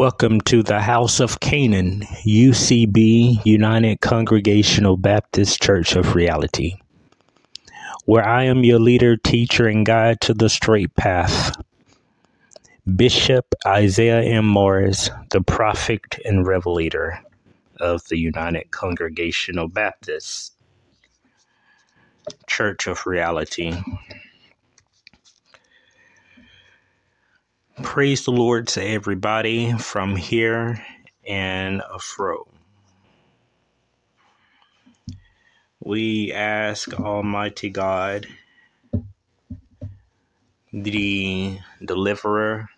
Welcome to the House of Canaan, UCB, United Congregational Baptist Church of Reality, where I am your leader, teacher, and guide to the straight path. Bishop Isaiah M. Morris, the prophet and revelator of the United Congregational Baptist Church of Reality. Praise the Lord to everybody from here and afro. We ask Almighty God, the deliverer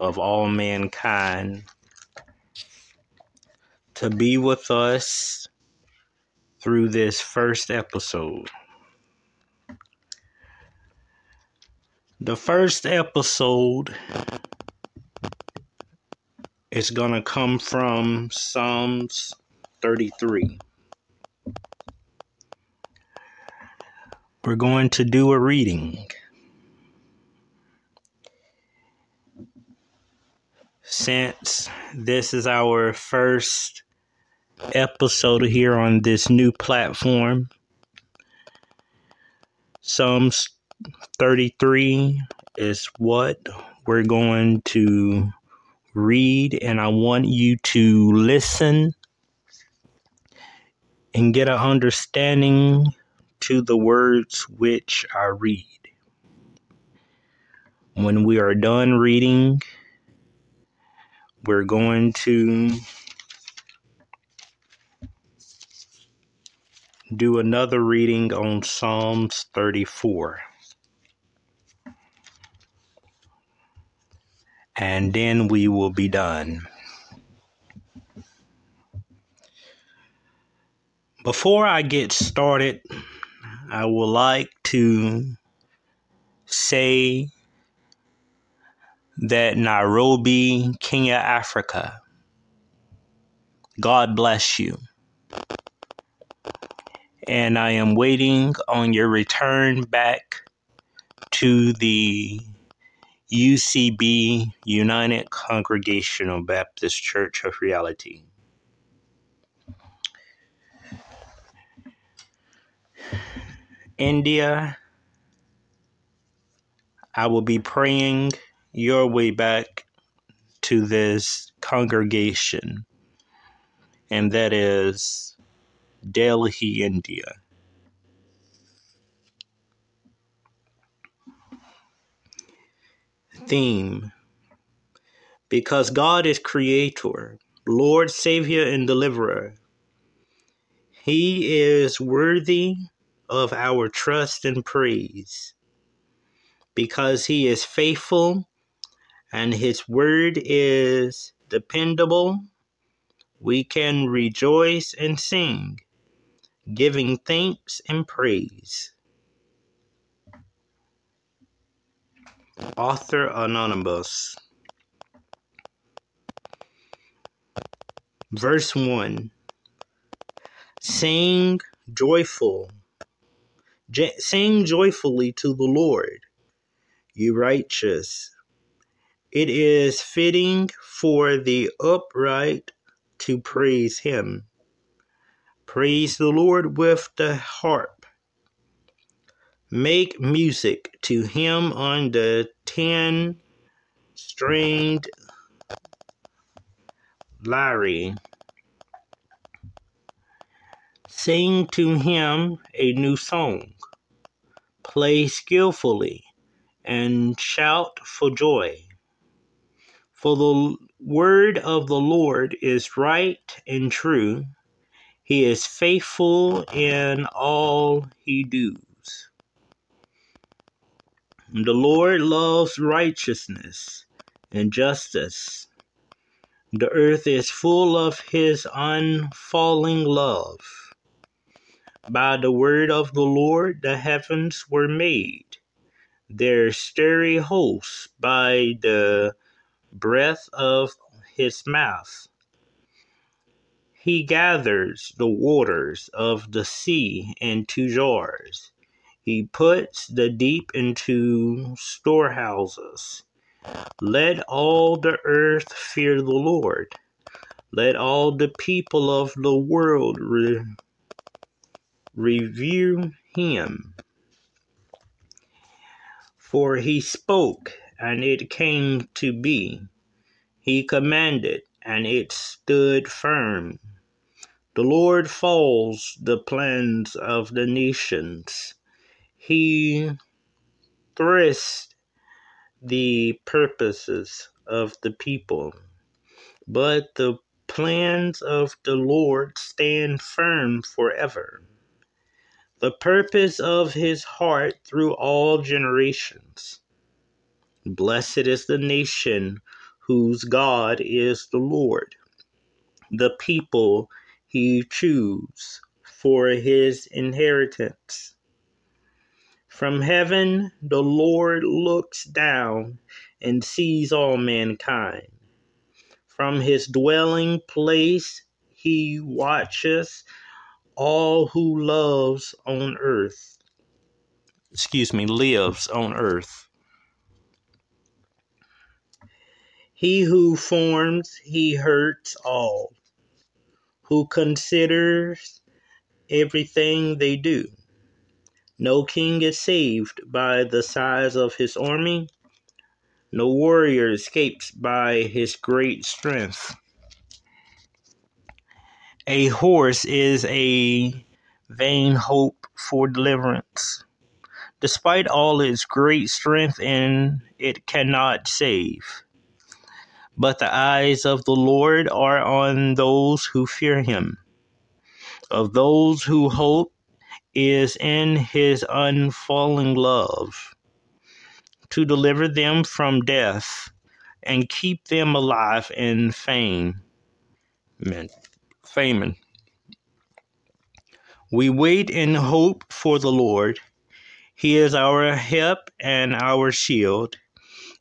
of all mankind, to be with us through this first episode. The first episode is going to come from Psalms 33. We're going to do a reading. Since this is our first episode here on this new platform, Psalms 33 is what we're going to read, and I want you to listen and get an understanding to the words which I read. When we are done reading, we're going to do another reading on Psalms 34. And then we will be done. Before I get started, I would like to say that Nairobi, Kenya, Africa, God bless you. And I am waiting on your return back to the UCB, United Congregational Baptist Church of Reality. India, I will be praying your way back to this congregation, and that is Delhi, India. Theme because God is creator, Lord, Savior, and Deliverer. He is worthy of our trust and praise because He is faithful and His word is dependable. We can rejoice and sing, giving thanks and praise. Author Anonymous. Verse 1 Sing joyful, sing joyfully to the Lord, you righteous. It is fitting for the upright to praise him. Praise the Lord with the harp Make music to him on the ten stringed lyre. Sing to him a new song. Play skillfully and shout for joy. For the word of the Lord is right and true. He is faithful in all he does. The Lord loves righteousness and justice. The earth is full of his unfalling love. By the word of the Lord the heavens were made, their starry hosts by the breath of his mouth. He gathers the waters of the sea into jars he puts the deep into storehouses. Let all the earth fear the Lord. Let all the people of the world re- revere him. For he spoke, and it came to be. He commanded, and it stood firm. The Lord follows the plans of the nations. He thrests the purposes of the people. But the plans of the Lord stand firm forever. The purpose of his heart through all generations. Blessed is the nation whose God is the Lord, the people he choose for his inheritance. From heaven the Lord looks down and sees all mankind. From his dwelling place he watches all who loves on earth. Excuse me, lives on earth. He who forms, he hurts all, who considers everything they do. No king is saved by the size of his army. No warrior escapes by his great strength. A horse is a vain hope for deliverance. Despite all its great strength, and it cannot save. But the eyes of the Lord are on those who fear him, of those who hope is in his unfalling love, to deliver them from death and keep them alive in fame. Amen. Famine. We wait in hope for the Lord. He is our help and our shield.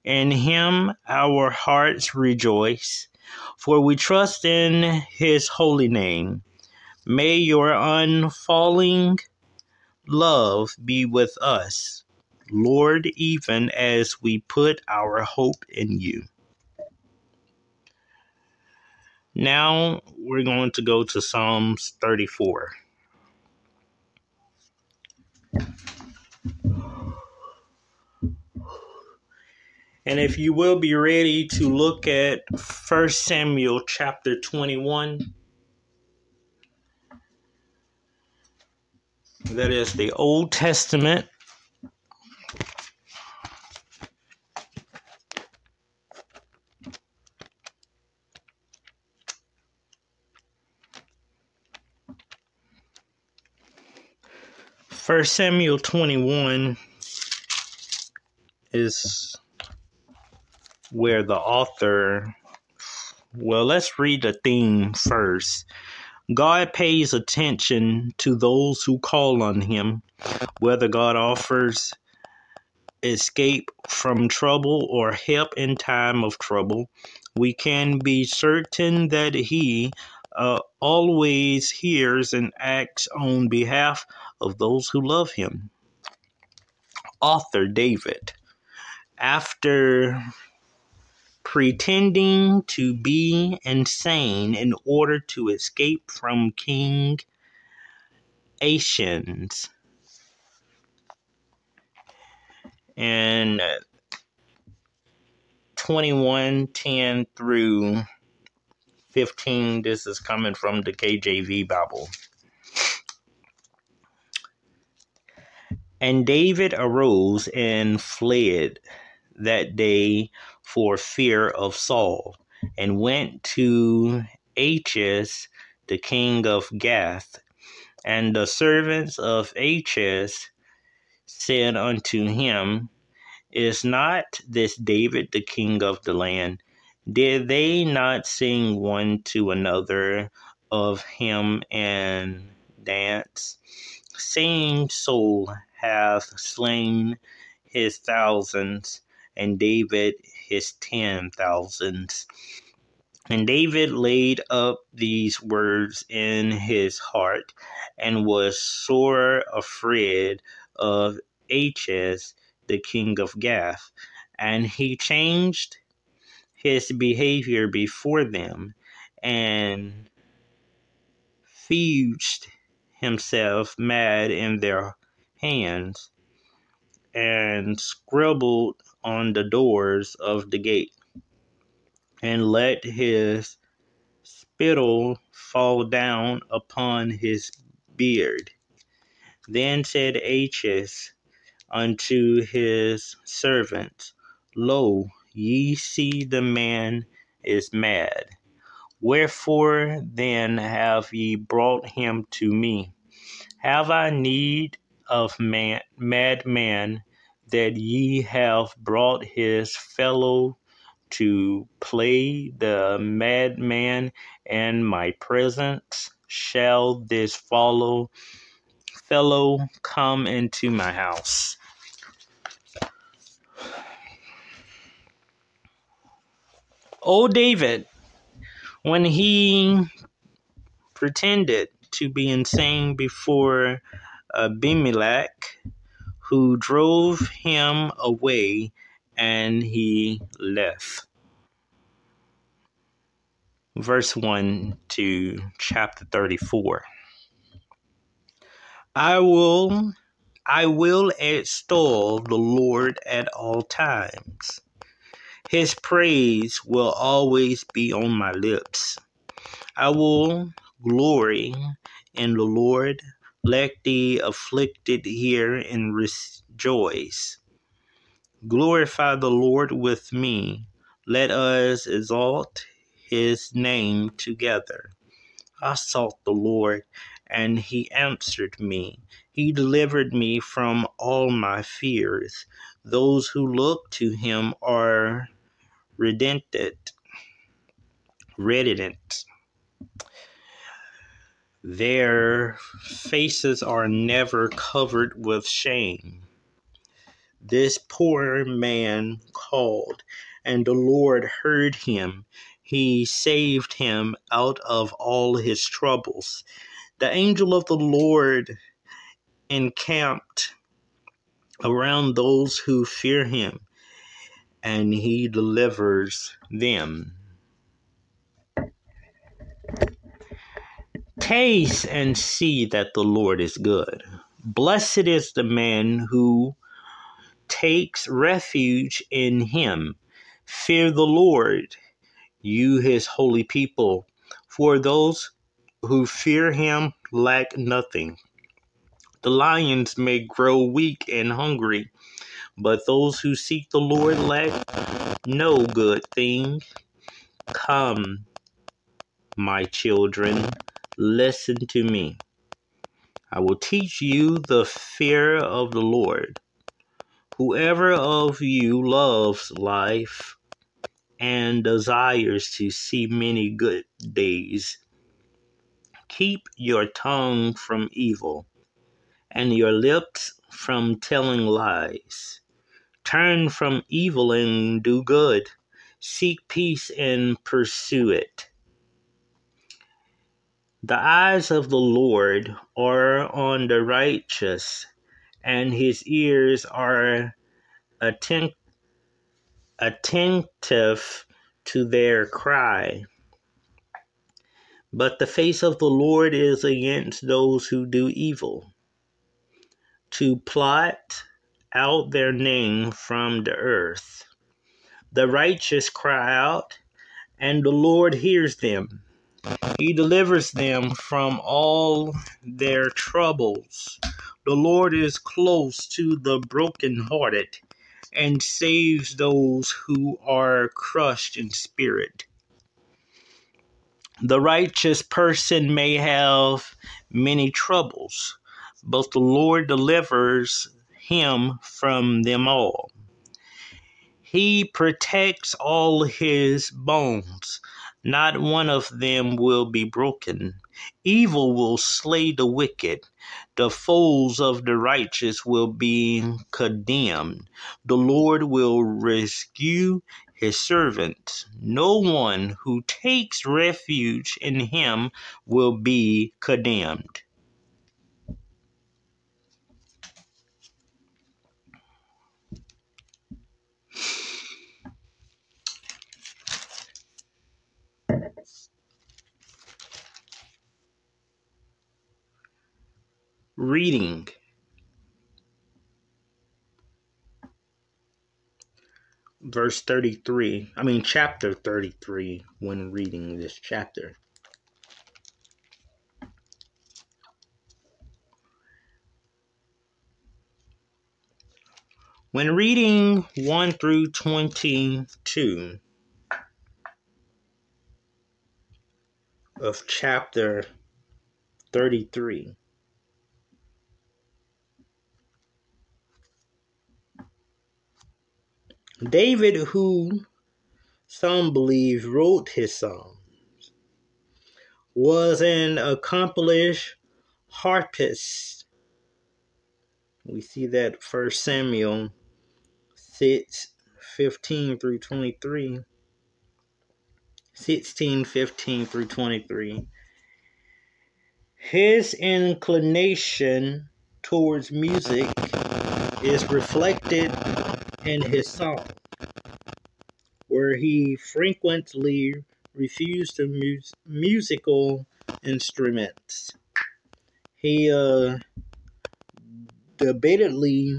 In him our hearts rejoice, for we trust in his holy name. May your unfalling love be with us, Lord, even as we put our hope in you. Now we're going to go to Psalms 34. And if you will be ready to look at 1 Samuel chapter 21, that is the Old Testament. First Samuel 21 is where the author, well, let's read the theme first. God pays attention to those who call on Him, whether God offers escape from trouble or help in time of trouble. We can be certain that He uh, always hears and acts on behalf of those who love Him. Author David. After pretending to be insane in order to escape from King Achish. And uh, 21 10 through 15, this is coming from the KJV Bible. And David arose and fled that day for fear of Saul, and went to Achish, the king of Gath. And the servants of Achish said unto him, Is not this David the king of the land? Did they not sing one to another of him and dance, saying, Saul hath slain his thousands, and David his ten thousands. And David laid up these words in his heart and was sore afraid of Achish, the king of Gath. and he changed his behavior before them and fused himself mad in their hands and scribbled on the doors of the gate and let his spittle fall down upon his beard. Then said Achish unto his servants, Lo, ye see the man is mad. Wherefore then have ye brought him to me? Have I need of man, madman that ye have brought his fellow to play the madman in my presence? Shall this follow fellow come into my house? Old David, when he pretended to be insane before Abimelech, who drove him away and he left. Verse 1 to chapter 34. I will I will extol the Lord at all times. His praise will always be on my lips. I will glory in the Lord. Let the afflicted hear and rejoice. Glorify the Lord with me. Let us exalt his name together. I sought the Lord, and he answered me. He delivered me from all my fears. Those who look to him are redented, redolent. Their faces are never covered with shame. This poor man called, and the Lord heard him. He saved him out of all his troubles. The angel of the Lord encamped around those who fear him and he delivers them. Taste and see that the Lord is good. Blessed is the man who takes refuge in him. Fear the Lord, you his holy people, for those who fear him lack nothing. The lions may grow weak and hungry, but those who seek the Lord lack no good thing. Come, my children, listen to me. I will teach you the fear of the Lord. Whoever of you loves life and desires to see many good days, keep your tongue from evil and your lips from telling lies. Turn from evil and do good. Seek peace and pursue it. The eyes of the Lord are on the righteous, and his ears are attent- attentive to their cry. But the face of the Lord is against those who do evil, to plot out their name from the earth. The righteous cry out, and the Lord hears them. He delivers them from all their troubles. The Lord is close to the brokenhearted and saves those who are crushed in spirit. The righteous person may have many troubles, but the Lord delivers him from them all. He protects all his bones. Not one of them will be broken. Evil will slay the wicked. The foes of the righteous will be condemned. The Lord will rescue his servant. No one who takes refuge in him will be condemned. Reading. Verse 33, I mean, chapter 33, when reading this chapter. When reading 1 through 22 of chapter 33, David, who some believe wrote his songs, was an accomplished harpist. We see that First Samuel 6 15 through 23. 16 15 through 23. His inclination towards music is reflected in his song, where he frequently refused to use musical instruments. He uh, debatedly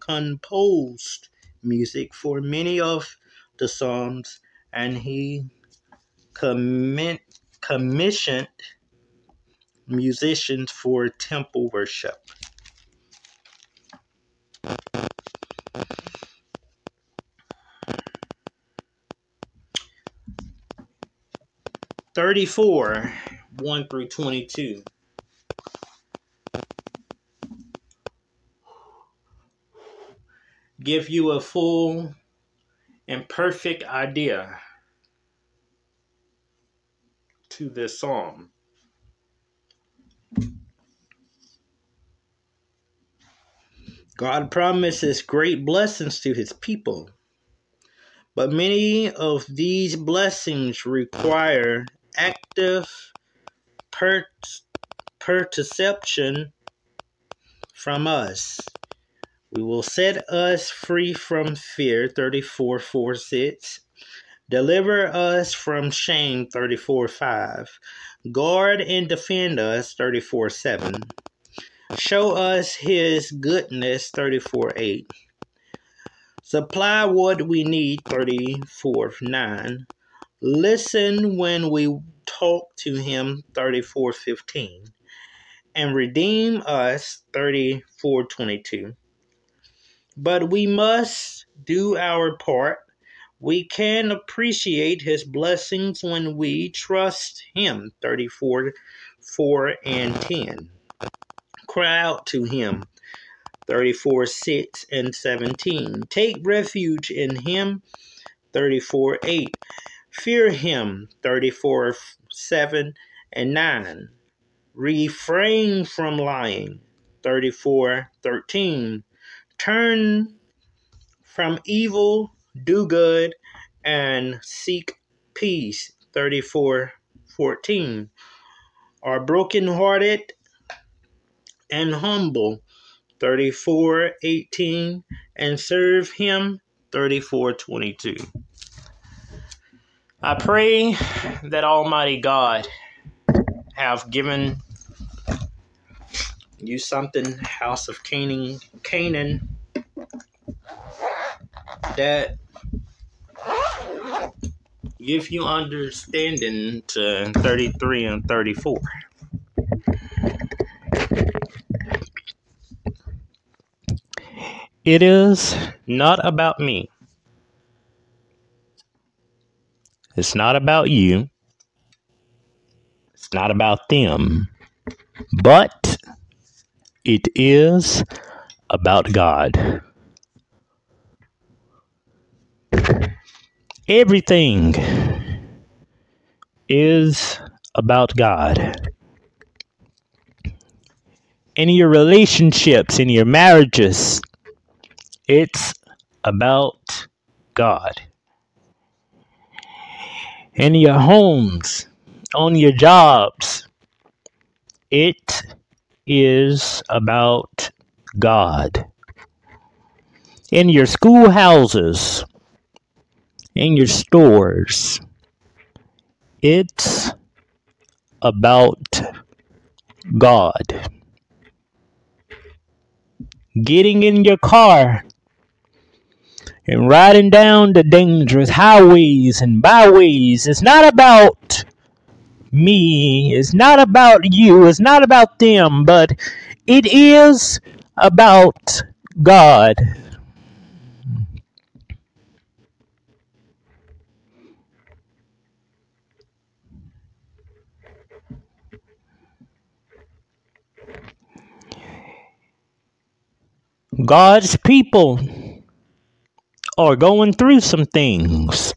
composed music for many of the psalms, and he commi- commissioned musicians for temple worship. Thirty-four, one through twenty-two. Give you a full and perfect idea to this psalm. God promises great blessings to his people. But many of these blessings require active per- perception from us. We will set us free from fear, 34 4 6. Deliver us from shame, 34 5. Guard and defend us, 34 7. Show us his goodness, 34 8. Supply what we need, 34 9. Listen when we talk to him, 34:15 And redeem us, 34:22. But we must do our part. We can appreciate his blessings when we trust him, 34 4 and 10 cry out to him. 34 6 and 17. Take refuge in him. 34 8. Fear him. 34 7 and 9. Refrain from lying. 34 13. Turn from evil, do good, and seek peace. 34 14. Are brokenhearted and humble 34:18 and serve him 34:22 I pray that almighty God have given you something house of Canaan Canaan that give you understanding to 33 and 34 It is not about me. It's not about you. It's not about them. But it is about God. Everything is about God. In your relationships, in your marriages, it's about God. In your homes, on your jobs, it is about God. In your schoolhouses, in your stores, it's about God. getting in your car and riding down the dangerous highways and byways. It's not about me, it's not about you, it's not about them, but it is about God. God's people are going through some things.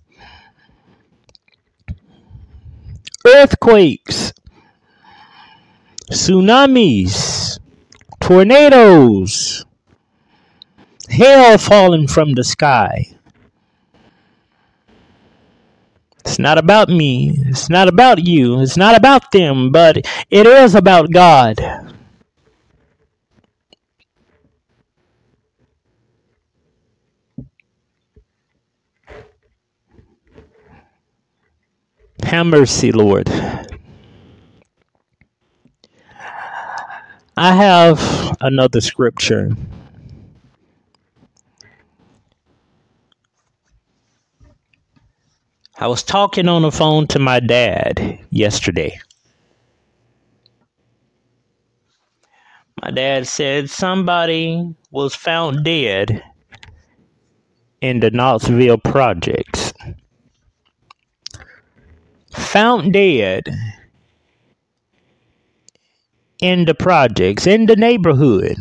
Earthquakes, tsunamis, tornadoes, hail falling from the sky. It's not about me. It's not about you. It's not about them, but it is about God. Have mercy, Lord. I have another scripture. I was talking on the phone to my dad yesterday. My dad said somebody was found dead in the Knoxville projects. Found dead in the projects, in the neighborhood.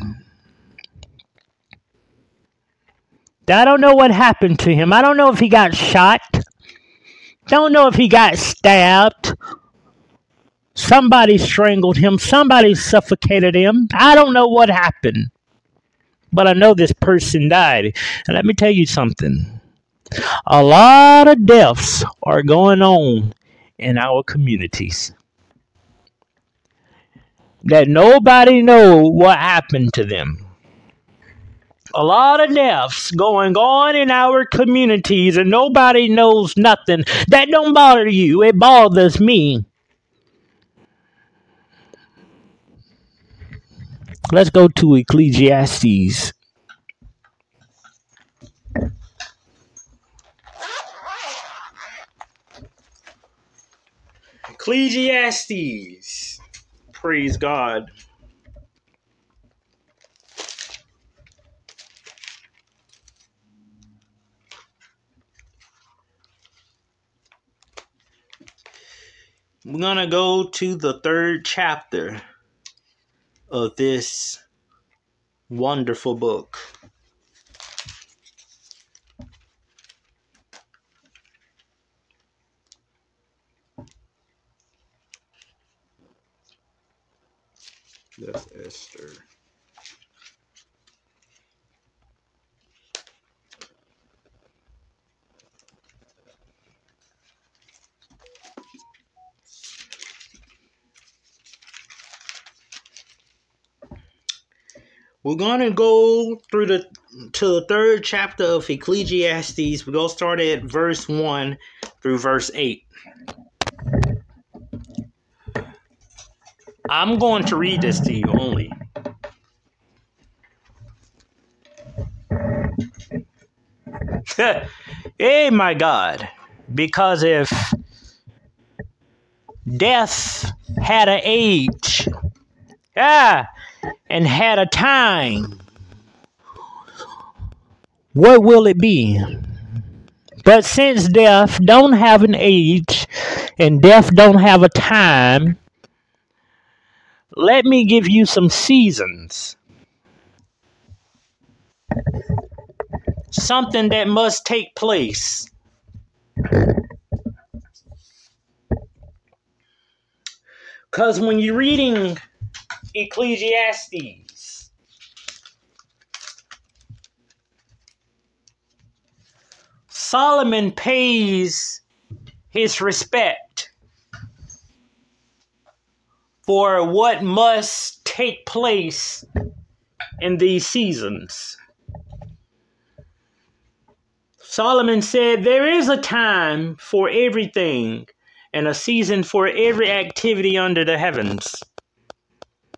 I don't know what happened to him. I don't know if he got shot. Don't know if he got stabbed. Somebody strangled him. Somebody suffocated him. I don't know what happened. But I know this person died. And let me tell you something. A lot of deaths are going on in our communities. That nobody know what happened to them a lot of deaths going on in our communities and nobody knows nothing. That don't bother you. It bothers me. Let's go to Ecclesiastes. Ecclesiastes. Praise God. We're going to go to the third chapter of this wonderful book. That's Esther. We're gonna go through the to the third chapter of Ecclesiastes. We're gonna start at verse one through verse eight. I'm going to read this to you only. hey, my God, because if death had an age, ah, and had a time, what will it be? But since death don't have an age and death don't have a time, let me give you some seasons. Something that must take place. Because when you're reading Ecclesiastes. Solomon pays his respect for what must take place in these seasons. Solomon said, There is a time for everything and a season for every activity under the heavens.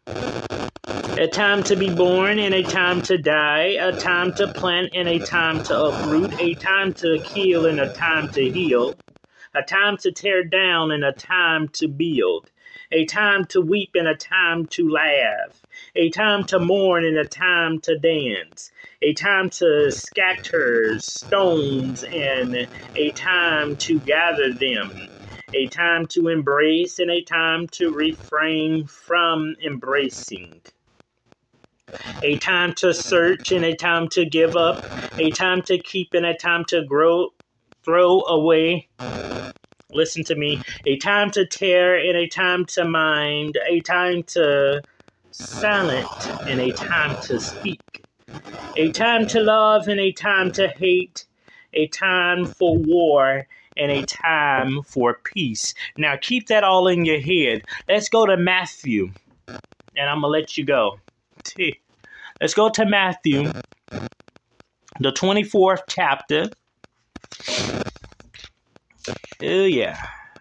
A time to be born and a time to die, a time to plant and a time to uproot, a time to kill and a time to heal, a time to tear down and a time to build, a time to weep and a time to laugh, a time to mourn and a time to dance, a time to scatter stones and a time to gather them, a time to embrace and a time to refrain from embracing. A time to search and a time to give up, a time to keep and a time to grow, throw away. Listen to me. A time to tear and a time to mind, a time to silent and a time to speak, a time to love and a time to hate, a time for war and a time for peace. Now keep that all in your head. Let's go to Matthew, and I'm gonna let you go. Let's go to Matthew, the 24th chapter. Oh, yeah.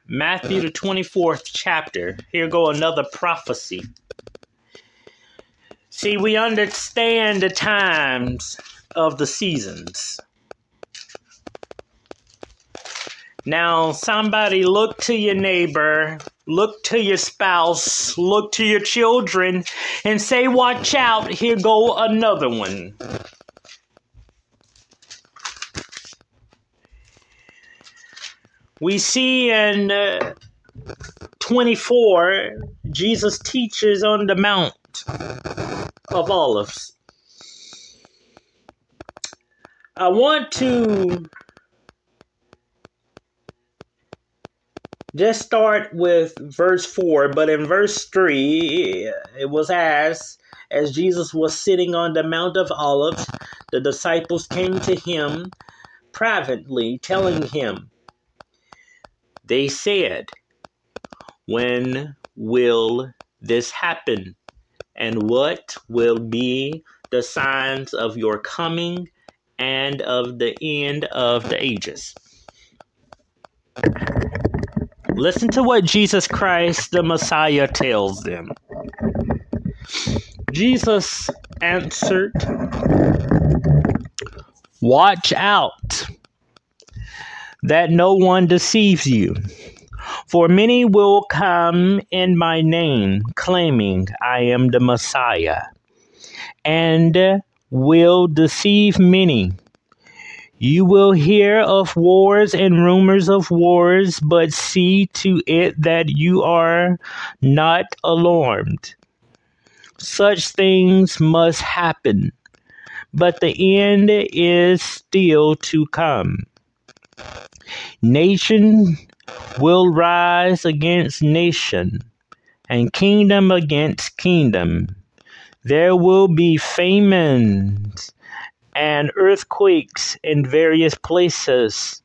Matthew, the 24th chapter. Here go another prophecy. See, we understand the times of the seasons. Now, somebody look to your neighbor, look to your spouse, look to your children, and say, Watch out, here go another one. We see in uh, 24, Jesus teaches on the Mount of Olives. I want to just start with verse 4, but in verse 3, it was as as Jesus was sitting on the Mount of Olives, the disciples came to him privately, telling him, They said, When will this happen? And what will be the signs of your coming and of the end of the ages? Listen to what Jesus Christ, the Messiah, tells them. Jesus answered, Watch out that no one deceives you. For many will come in my name, claiming I am the Messiah, and will deceive many. You will hear of wars and rumors of wars, but see to it that you are not alarmed. Such things must happen, but the end is still to come. Nation will rise against nation, and kingdom against kingdom. There will be famines and earthquakes in various places.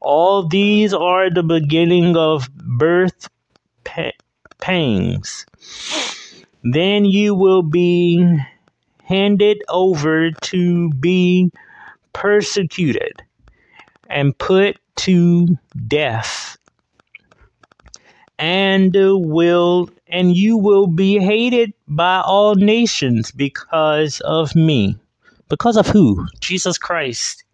All these are the beginning of birth pangs. Then you will be handed over to be persecuted and put to death and will and you will be hated by all nations because of me because of who? Jesus Christ.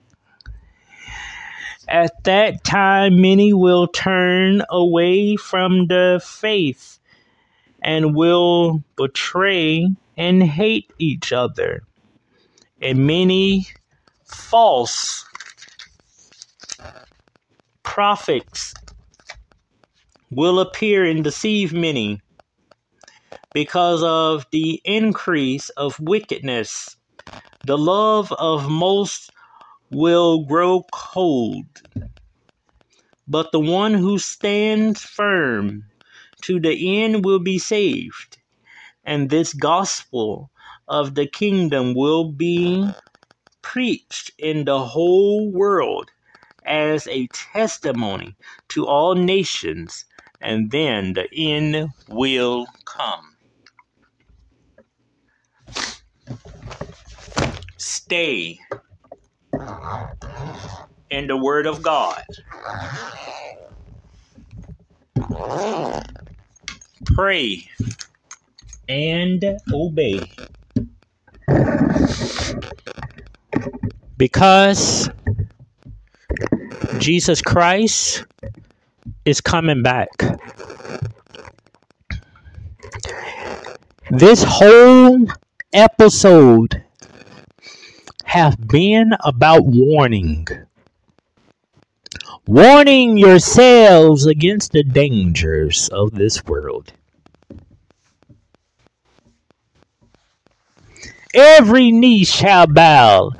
At that time, many will turn away from the faith and will betray and hate each other. And many false prophets will appear and deceive many because of the increase of wickedness the love of most will grow cold, but the one who stands firm to the end will be saved. And this gospel of the kingdom will be preached in the whole world as a testimony to all nations, and then the end will come. stay in the Word of God. Pray and obey. Because Jesus Christ is coming back. This whole episode have been about warning. Warning yourselves against the dangers of this world. Every knee shall bow,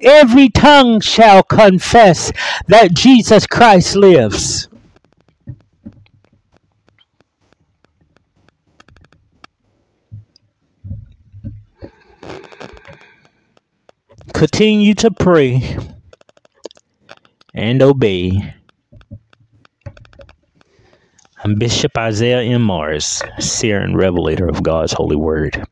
every tongue shall confess that Jesus Christ lives. Continue to pray and obey. I'm Bishop Isaiah M. Mars, seer and revelator of God's holy word.